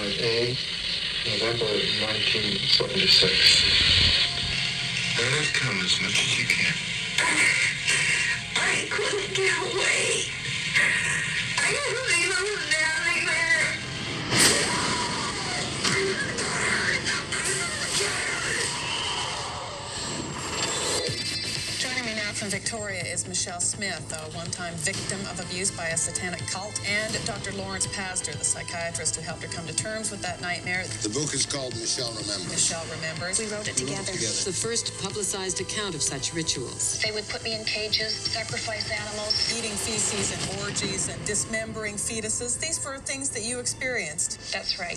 5A, November 1976. Let it come as much as you can. I couldn't get away. I couldn't even from Victoria is Michelle Smith, a one time victim of abuse by a satanic cult, and Dr. Lawrence Pazder, the psychiatrist who helped her come to terms with that nightmare. The book is called Michelle Remembers. Michelle remembers. We wrote it together. It's the first publicized account of such rituals. They would put me in cages, sacrifice animals. Eating feces and orgies and dismembering fetuses. These were things that you experienced. That's right.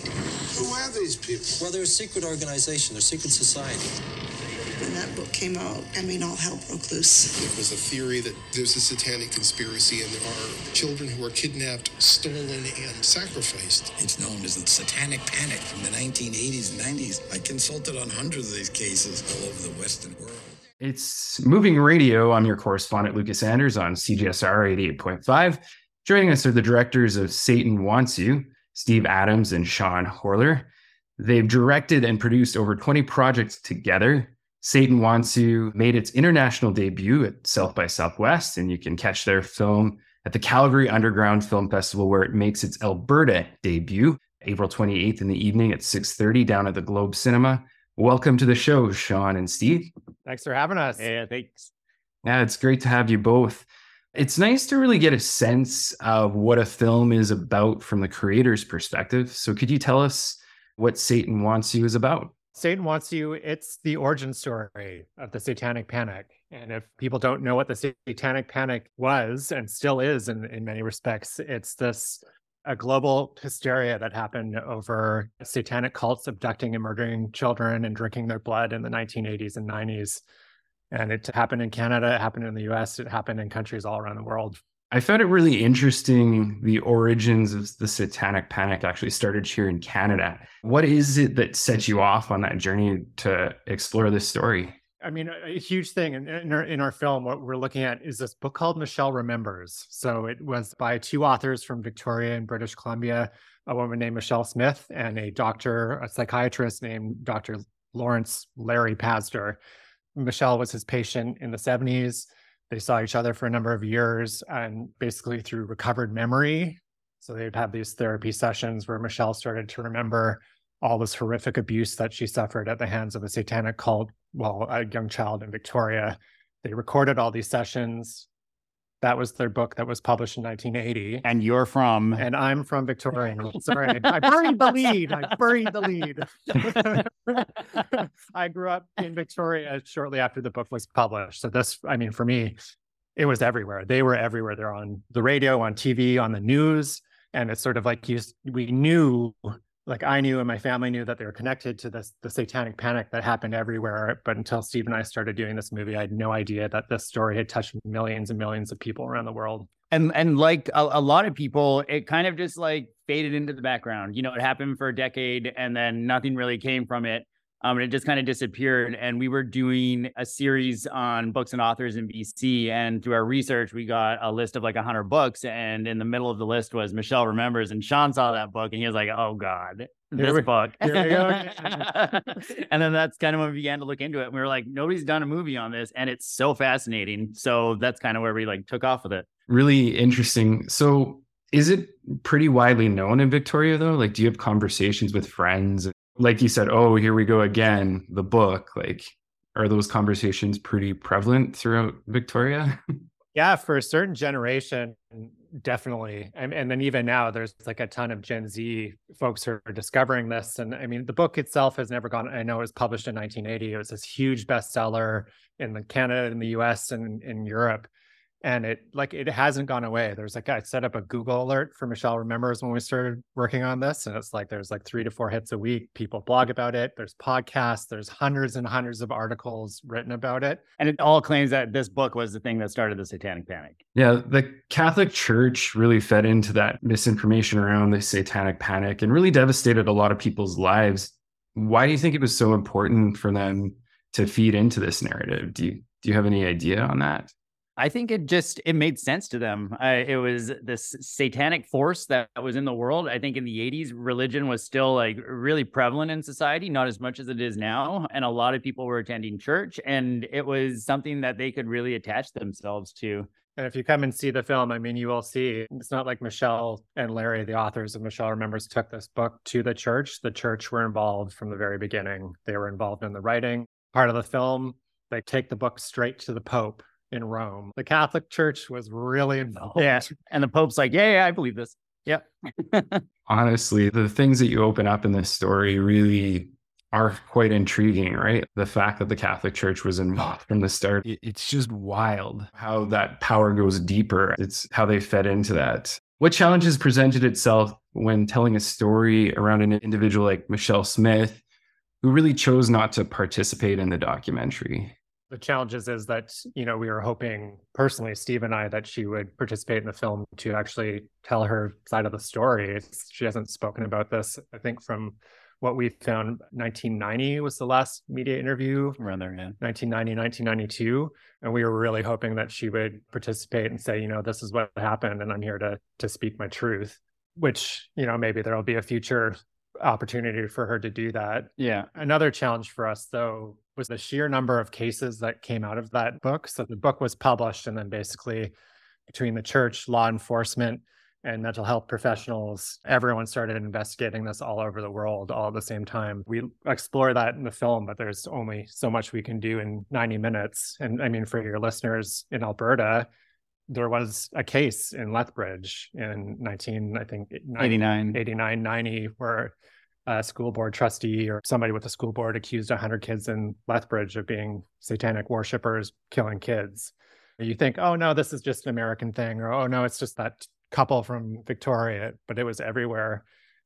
Who are these people? Well, they're a secret organization, they're a secret society. When that book came out, I mean, all hell broke loose. There was a theory that there's a satanic conspiracy and there are children who are kidnapped, stolen, and sacrificed. It's known as the Satanic Panic from the 1980s and 90s. I consulted on hundreds of these cases all over the Western world. It's Moving Radio. I'm your correspondent, Lucas Anders, on CJSR 88.5. Joining us are the directors of Satan Wants You, Steve Adams and Sean Horlor. They've directed and produced over 20 projects together. Satan Wants You made its international debut at South by Southwest, and you can catch their film at the Calgary Underground Film Festival, where it makes its Alberta debut, April 28th in the evening at 6:30 down at the Globe Cinema. Welcome to the show, Sean and Steve. Thanks for having us. Yeah, thanks. Yeah, it's great to have you both. It's nice to really get a sense of what a film is about from the creator's perspective. So, could you tell us what Satan Wants You is about? Satan Wants You, it's the origin story of the Satanic Panic. And if people don't know what the Satanic Panic was and still is in, in many respects, it's this a global hysteria that happened over satanic cults abducting and murdering children and drinking their blood in the 1980s and 90s. And it happened in Canada, it happened in the US, it happened in countries all around the world. I found it really interesting the origins of the satanic panic actually started here in Canada. What is it that set you off on that journey to explore this story? I mean, a huge thing in, in, our, in our film, what we're looking at is this book called Michelle Remembers. So it was by two authors from Victoria and British Columbia, a woman named Michelle Smith and a doctor, a psychiatrist named Dr. Lawrence Larry Pazder. Michelle was his patient in the 70s. They saw each other for a number of years and basically through recovered memory. So they'd have these therapy sessions where Michelle started to remember all this horrific abuse that she suffered at the hands of a satanic cult while a young child in Victoria. They recorded all these sessions. That was their book that was published in 1980. And you're from? And I'm from Victoria. Sorry, I buried the lead. I buried the lead. I grew up in Victoria shortly after the book was published. So this, I mean, for me, it was everywhere. They were everywhere. They're on the radio, on TV, on the news. And it's sort of like you, we knew like I knew and my family knew that they were connected to this the satanic panic that happened everywhere. But until Steve and I started doing this movie, I had no idea that this story had touched millions and millions of people around the world. And and like a, a lot of people, it kind of just like faded into the background. You know, it happened for a decade and then nothing really came from it. Um, and it just kind of disappeared. And we were doing a series on books and authors in BC. And through our research, we got a list of like 100 books. And in the middle of the list was Michelle Remembers. And Sean saw that book and he was like, oh God, this we, book. and then that's kind of when we began to look into it. And we were like, nobody's done a movie on this. And it's so fascinating. So that's kind of where we like took off with it. Really interesting. So is it pretty widely known in Victoria though? Like, do you have conversations with friends? Like you said, oh, here we go again, the book. Like, are those conversations pretty prevalent throughout Victoria? yeah, for a certain generation, definitely. And, and then even now, there's like a ton of Gen Z folks who are discovering this. And I mean, the book itself has never gone, I know it was published in 1980. It was this huge bestseller in Canada, in the US, and in Europe and it like it hasn't gone away. There's like i set up a google alert for michelle remembers when we started working on this and it's like there's like three to four hits a week. People blog about it. There's podcasts. There's hundreds and hundreds of articles written about it. And it all claims that this book was the thing that started the satanic panic. Yeah the catholic church really fed into that misinformation around the satanic panic and really devastated a lot of people's lives. Why do you think it was so important for them to feed into this narrative? Do you do you have any idea on that I think it just it made sense to them. Uh, it was this satanic force that was in the world. I think in the 80s religion was still like really prevalent in society, not as much as it is now, and a lot of people were attending church and it was something that they could really attach themselves to. And if you come and see the film, I mean, you will see it's not like Michelle and Larry, the authors of Michelle Remembers, took this book to the church. The church were involved from the very beginning. They were involved in the writing. Part of the film, they take the book straight to the Pope in Rome. The Catholic Church was really involved. Yeah. And the Pope's like, yeah, yeah, I believe this. Yep. Honestly, the things that you open up in this story really are quite intriguing, right? The fact that the Catholic Church was involved from the start, it's just wild how that power goes deeper. It's how they fed into that. What challenges presented itself when telling a story around an individual like Michelle Smith, who really chose not to participate in the documentary? The challenges is that, you know, we were hoping personally, Steve and I, that she would participate in the film to actually tell her side of the story. She hasn't spoken about this, I think, from what we found 1990 was the last media interview. Around there yeah. 1990 1992 and we were really hoping that she would participate and say you know this is what happened and i'm here to to speak my truth which you know maybe there'll be a future opportunity for her to do that yeah another challenge for us though was the sheer number of cases that came out of that book so the book was published and then basically between the church law enforcement and mental health professionals, everyone started investigating this all over the world all at the same time. We explore that in the film, but there's only so much we can do in 90 minutes. And I mean, for your listeners in Alberta, there was a case in Lethbridge in 19, I think 89, 89, 90, where a school board trustee or somebody with a school board accused 100 kids in Lethbridge of being satanic worshippers, killing kids. You think, oh no, this is just an American thing, or oh no, it's just that couple from Victoria, but it was everywhere.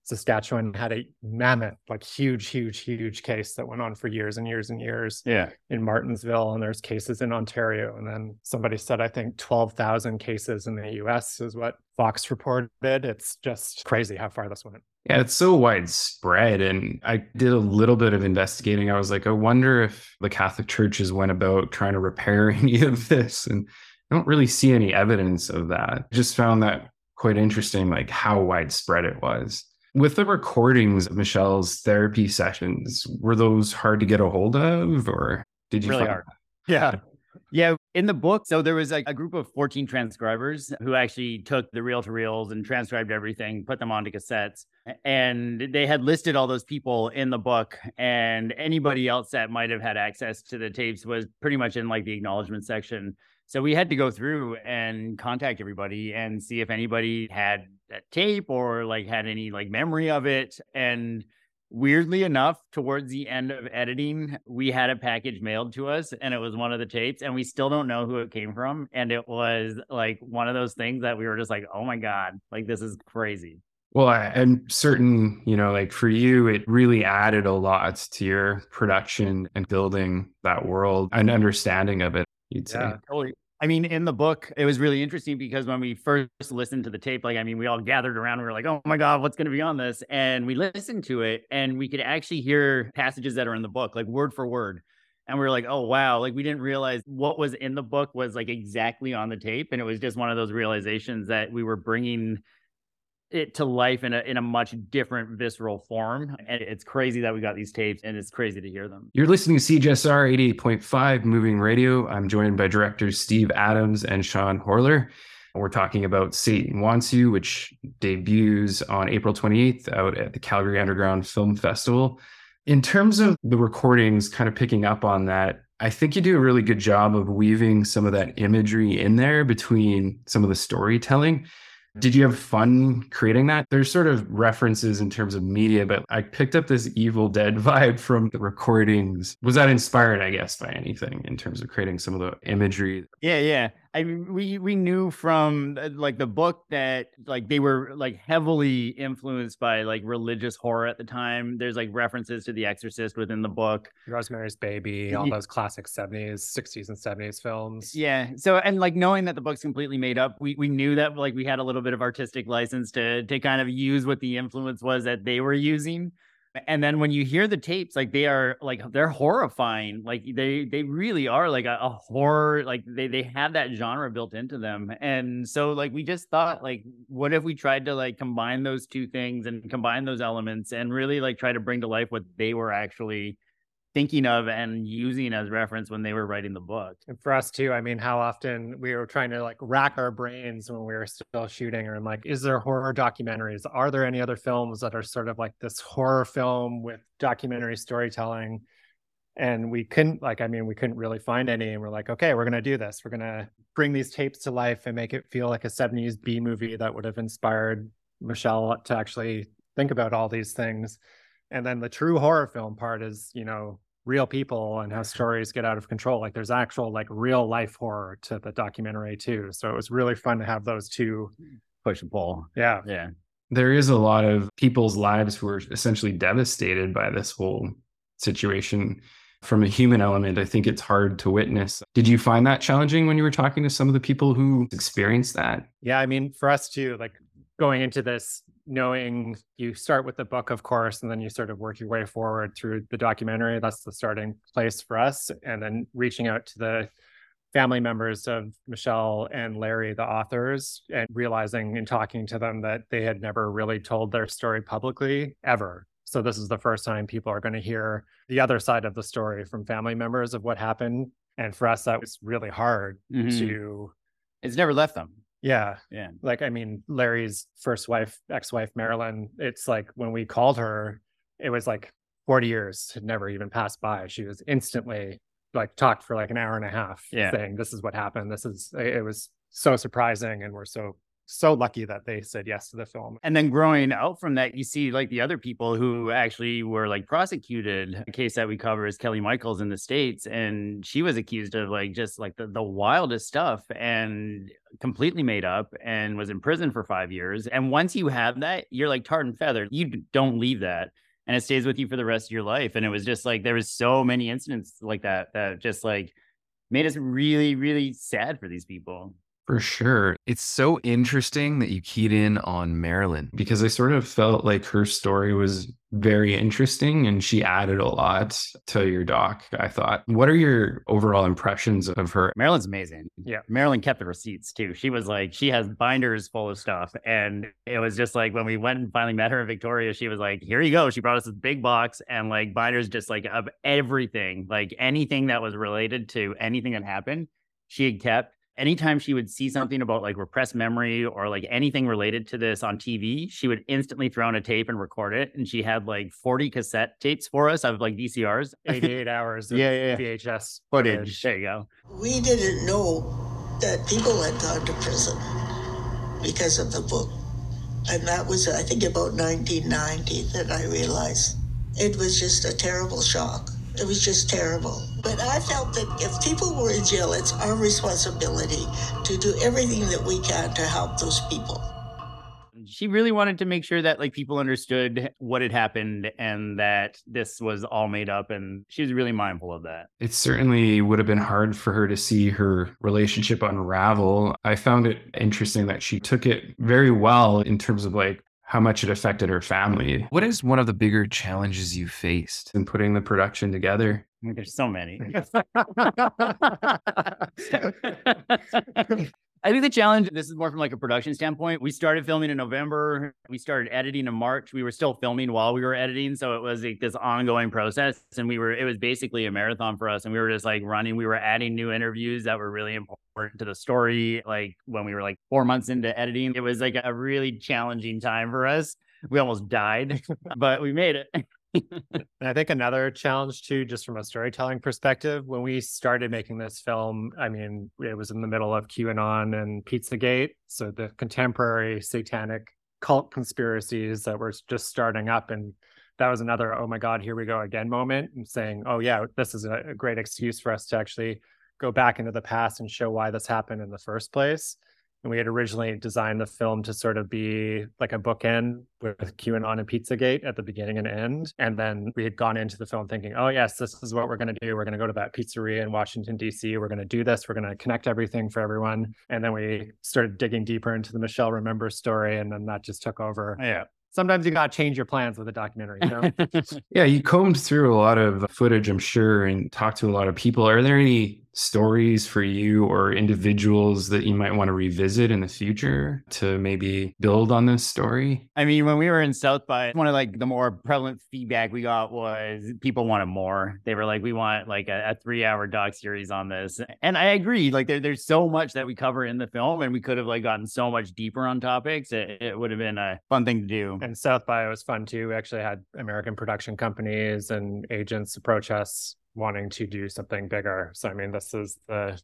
Saskatchewan had a mammoth, like huge, huge, huge case that went on for years and years and years. Yeah. In Martensville, and there's cases in Ontario. And then somebody said, I think 12,000 cases in the US is what Fox reported. It's just crazy how far this went. Yeah, it's so widespread. And I did a little bit of investigating. I was like, I wonder if the Catholic churches went about trying to repair any of this. And I don't really see any evidence of that. Just found that quite interesting, like how widespread it was. With the recordings of Michelle's therapy sessions, were those hard to get a hold of, or did you really find- hard? Yeah. Yeah, in the book, so there was like a, group of 14 transcribers who actually took the reel to reels and transcribed everything, put them onto cassettes. And they had listed all those people in the book, and anybody else that might have had access to the tapes was pretty much in like the acknowledgement section. So we had to go through and contact everybody and see if anybody had that tape or like had any like memory of it. And weirdly enough, towards the end of editing, we had a package mailed to us and it was one of the tapes, and we still don't know who it came from. And it was like one of those things that we were just like, oh my God, like this is crazy. Well, I'm certain, you know, like for you, it really added a lot to your production and building that world and understanding of it you'd say. Yeah, totally. I mean, in the book, it was really interesting because when we first listened to the tape, like, I mean, we all gathered around. We were like, oh my God, what's going to be on this? And we listened to it and we could actually hear passages that are in the book, like word for word. And we were like, oh, wow. Like, we didn't realize what was in the book was like exactly on the tape. And it was just one of those realizations that we were bringing it to life in a in a much different visceral form. And it's crazy that we got these tapes and it's crazy to hear them. You're listening to CJSR 88.5 Moving Radio. I'm joined by directors Steve Adams and Sean Horlor. We're talking about Satan Wants You, which debuts on April 28th out at the Calgary Underground Film Festival. In terms of the recordings, kind of picking up on that, I think you do a really good job of weaving some of that imagery in there between some of the storytelling. Did you have fun creating that? There's sort of references in terms of media, but I picked up this Evil Dead vibe from the recordings. Was that inspired, I guess, by anything in terms of creating some of the imagery? Yeah, yeah. I mean, we we knew from uh, like the book that like they were like heavily influenced by like religious horror at the time. There's like references to The Exorcist within the book, Rosemary's Baby, all those classic 70s, 60s, and 70s films. Yeah. So and like knowing that the book's completely made up, we we knew that like we had a little bit of artistic license to to kind of use what the influence was that they were using And then when you hear the tapes, like they are like they're horrifying. Like they they really are like a, a horror. Like they they have that genre built into them. And so like we just thought like, what if we tried to like combine those two things and combine those elements and really like try to bring to life what they were actually thinking of and using as reference when they were writing the book. And for us too, I mean, how often we were trying to like rack our brains when we were still shooting, or I'm like, is there horror documentaries? Are there any other films that are sort of like this horror film with documentary storytelling? And we couldn't, like, I mean, we couldn't really find any. And we're like, okay, we're to do this. We're to bring these tapes to life and make it feel like a 70s B movie that would have inspired Michelle to actually think about all these things. And then the true horror film part is, you know, real people and how stories get out of control. Like there's actual like real life horror to the documentary too. So it was really fun to have those two push and pull. Yeah. Yeah. There is a lot of people's lives who are essentially devastated by this whole situation. From a human element, I think it's hard to witness. Did you find that challenging when you were talking to some of the people who experienced that? Yeah, I mean, for us too, like going into this knowing you start with the book of course and then you sort of work your way forward through the documentary that's the starting place for us. And then reaching out to the family members of michelle and larry the authors and realizing and talking to them that they had never really told their story publicly ever. So this is the first time people are going to hear the other side of the story from family members of what happened. And for us that was really hard mm-hmm. to it's never left them yeah. Yeah. Like, I mean, Larry's first wife, ex wife, Marilyn, it's like when we called her, it was like 40 years had never even passed by. She was instantly like talked for like an hour and a half yeah. saying, This is what happened. This is, it was so surprising. And we're so so lucky that they said yes to the film. And then growing out from that, you see like the other people who actually were like prosecuted. A case that we cover is Kelly Michaels in the States. And she was accused of like just like the, the wildest stuff and completely made up and was in prison for five years. And once you have that, you're like tarred and feathered. You don't leave that. And it stays with you for the rest of your life. And it was just like there was so many incidents like that that just like made us really, really sad for these people. For sure. It's so interesting that you keyed in on Marilyn because I sort of felt like her story was very interesting and she added a lot to your doc, I thought. What are your overall impressions of her? Marilyn's amazing. Yeah. Marilyn kept the receipts too. She was like, she has binders full of stuff. And it was just like when we went and finally met her in Victoria, she was like, here you go. She brought us this big box and like binders just like of everything, like anything that was related to anything that happened, she had kept anytime she would see something about like repressed memory or like anything related to this on TV, she would instantly throw on a tape and record it. And she had like 40 cassette tapes for us of like VCRs. 88 hours yeah, yeah, VHS footage. footage. There you go. We didn't know that people had gone to prison because of the book. And that was, I think, about 1990 that I realized it was just a terrible shock. It was just terrible. But I felt that if people were in jail, it's our responsibility to do everything that we can to help those people. She really wanted to make sure that like people understood what had happened and that this was all made up and she was really mindful of that. It certainly would have been hard for her to see her relationship unravel. I found it interesting that she took it very well in terms of like how much it affected her family. What is one of the bigger challenges you faced in putting the production together? There's so many. I think the challenge, this is more from like a production standpoint. We started filming in November. We started editing in March. We were still filming while we were editing. So it was like this ongoing process. And we were, it was basically a marathon for us. And we were just like running. We were adding new interviews that were really important to the story. Like when we were like four months into editing, it was like a really challenging time for us. We almost died, but we made it. and I think another challenge too, just from a storytelling perspective, when we started making this film, I mean, it was in the middle of QAnon and Pizzagate, so the contemporary satanic cult conspiracies that were just starting up, and that was another oh my god, here we go again moment, and saying, oh yeah, this is a, great excuse for us to actually go back into the past and show why this happened in the first place. And we had originally designed the film to sort of be like a bookend with QAnon and Pizzagate at the beginning and end. And then we had gone into the film thinking, oh, yes, this is what we're going to do. We're going to go to that pizzeria in Washington, D.C. We're going to do this. We're going to connect everything for everyone. And then we started digging deeper into the Michelle Remembers story. And then that just took over. Oh, yeah. sometimes you got to change your plans with a documentary. You know? yeah, you combed through a lot of footage, I'm sure, and talked to a lot of people. Are there any stories for you or individuals that you might want to revisit in the future to maybe build on this story? I mean, when we were in South by, one of like the more prevalent feedback we got was people wanted more. They were like, we want like a, a three hour doc series on this. And I agree. Like there, there's so much that we cover in the film and we could have like gotten so much deeper on topics. It, it would have been a fun thing to do. And South by was fun too. We actually had American production companies and agents approach us wanting to do something bigger. So I mean, this is the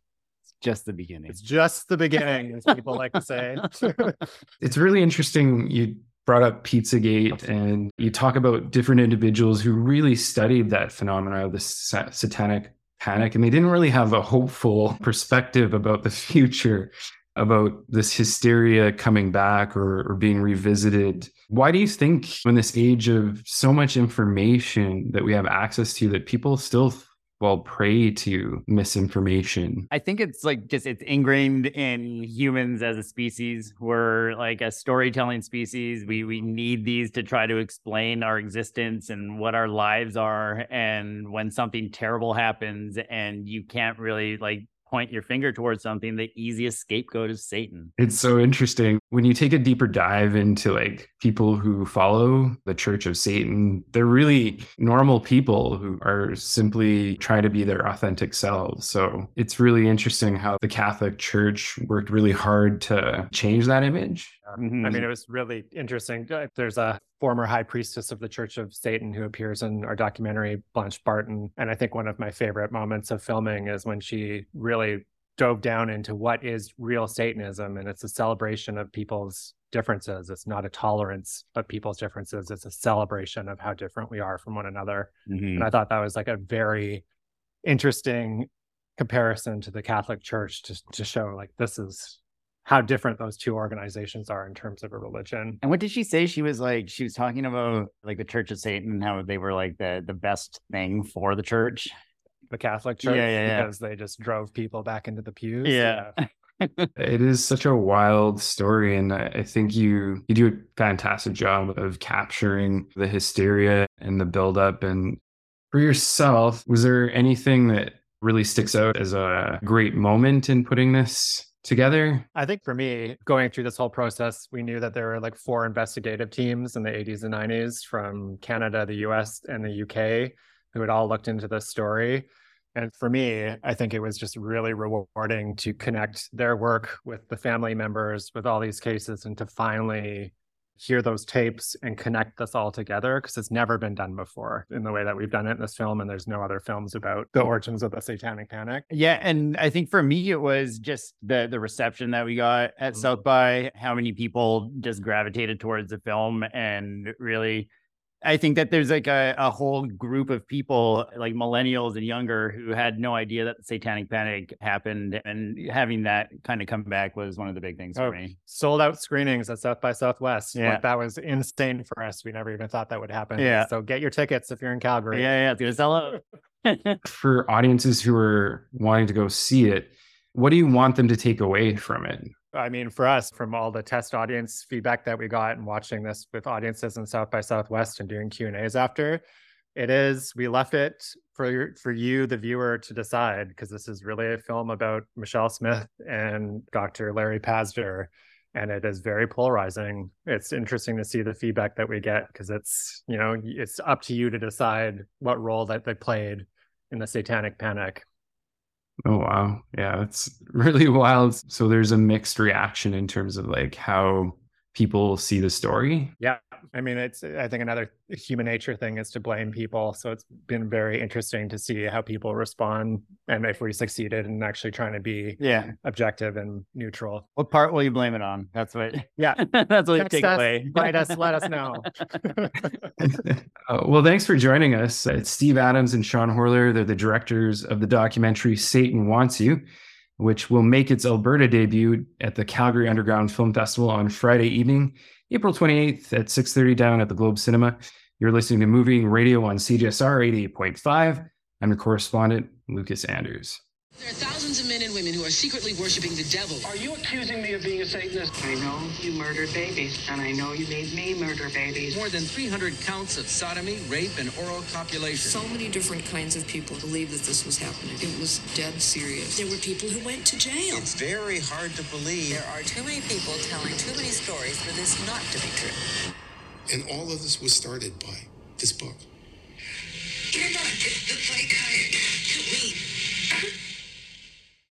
just the beginning. It's just the beginning, as people like to say. it's really interesting. You brought up Pizzagate and you talk about different individuals who really studied that phenomena of the satanic panic, and they didn't really have a hopeful perspective about the future about this hysteria coming back or, or, being revisited. Why do you think, in this age of so much information that we have access to, that people still well prey to misinformation? I think it's like just it's ingrained in humans as a species. We're like a storytelling species. We we need these to try to explain our existence and what our lives are. And when something terrible happens and you can't really like point your finger towards something, the easiest scapegoat is Satan. It's so interesting. When you take a deeper dive into like people who follow the Church of Satan, they're really normal people who are simply trying to be their authentic selves. So it's really interesting how the Catholic Church worked really hard to change that image. Mm-hmm. I mean, it was really interesting. Uh, there's a former high priestess of the Church of Satan who appears in our documentary, Blanche Barton. And I think one of my favorite moments of filming is when she really dove down into what is real Satanism. And it's a celebration of people's differences. It's not a tolerance of people's differences, it's a celebration of how different we are from one another. Mm-hmm. And I thought that was like a very interesting comparison to the Catholic Church to, to show like this is how different those two organizations are in terms of a religion. And what did she say? She was like, she was talking about like the Church of Satan, how they were like the the best thing for the church. The Catholic Church, yeah, yeah, yeah. because they just drove people back into the pews. Yeah. yeah. it is such a wild story and i think you you do a fantastic job of capturing the hysteria and the buildup and for yourself was there anything that really sticks out as a great moment in putting this together? I think for me, going through this whole process, we knew that there were like four investigative teams in the 80s and 90s from Canada, the US, and the UK who had all looked into this story. And for me, I think it was just really rewarding to connect their work with the family members with all these cases and to finally hear those tapes and connect this all together because it's never been done before in the way that we've done it in this film and there's no other films about the origins of the satanic panic yeah and i think for me it was just the the reception that we got at mm-hmm. south by how many people just gravitated towards the film and really I think that there's like a, a whole group of people, like millennials and younger, who had no idea that the satanic panic happened. And having that kind of come back was one of the big things oh, for me. Sold out screenings at South by Southwest. Yeah. Like, that was insane for us. We never even thought that would happen. Yeah. So get your tickets if you're in Calgary. Yeah, yeah. It's going to sell out. for audiences who are wanting to go see it, what do you want them to take away from it? I mean, for us, from all the test audience feedback that we got and watching this with audiences in South by Southwest and doing Q and A's after, it is we left it for for you, the viewer, to decide because this is really a film about Michelle Smith and Dr. Larry Pazder, and it is very polarizing. It's interesting to see the feedback that we get because it's you know it's up to you to decide what role that they played in the Satanic Panic. Oh wow. Yeah, it's really wild. So there's a mixed reaction in terms of like how people see the story. Yeah. I mean, it's, I think another human nature thing is to blame people. So it's been very interesting to see how people respond and if we succeeded in actually trying to be yeah objective and neutral. What part will you blame it on? That's what, yeah, that's what you take us, away. Write us, let us know. uh, well, thanks for joining us. It's Steve Adams and Sean Horlor. They're the directors of the documentary Satan Wants You which will make its Alberta debut at the Calgary Underground Film Festival on Friday evening, April 28th at 6:30 down at the Globe Cinema. You're listening to Moving Radio on CJSR 88.5. I'm your correspondent, Lucas Anders. There are thousands of men and women who are secretly worshiping the devil. Are you accusing me of being a Satanist? I know you murdered babies, and I know you made me murder babies. More than 300 counts of sodomy, rape, and oral copulation. So many different kinds of people believe that this was happening. It was dead serious. There were people who went to jail. It's very hard to believe. There are too many people telling too many stories for this not to be true. And all of this was started by this book. Get back! Get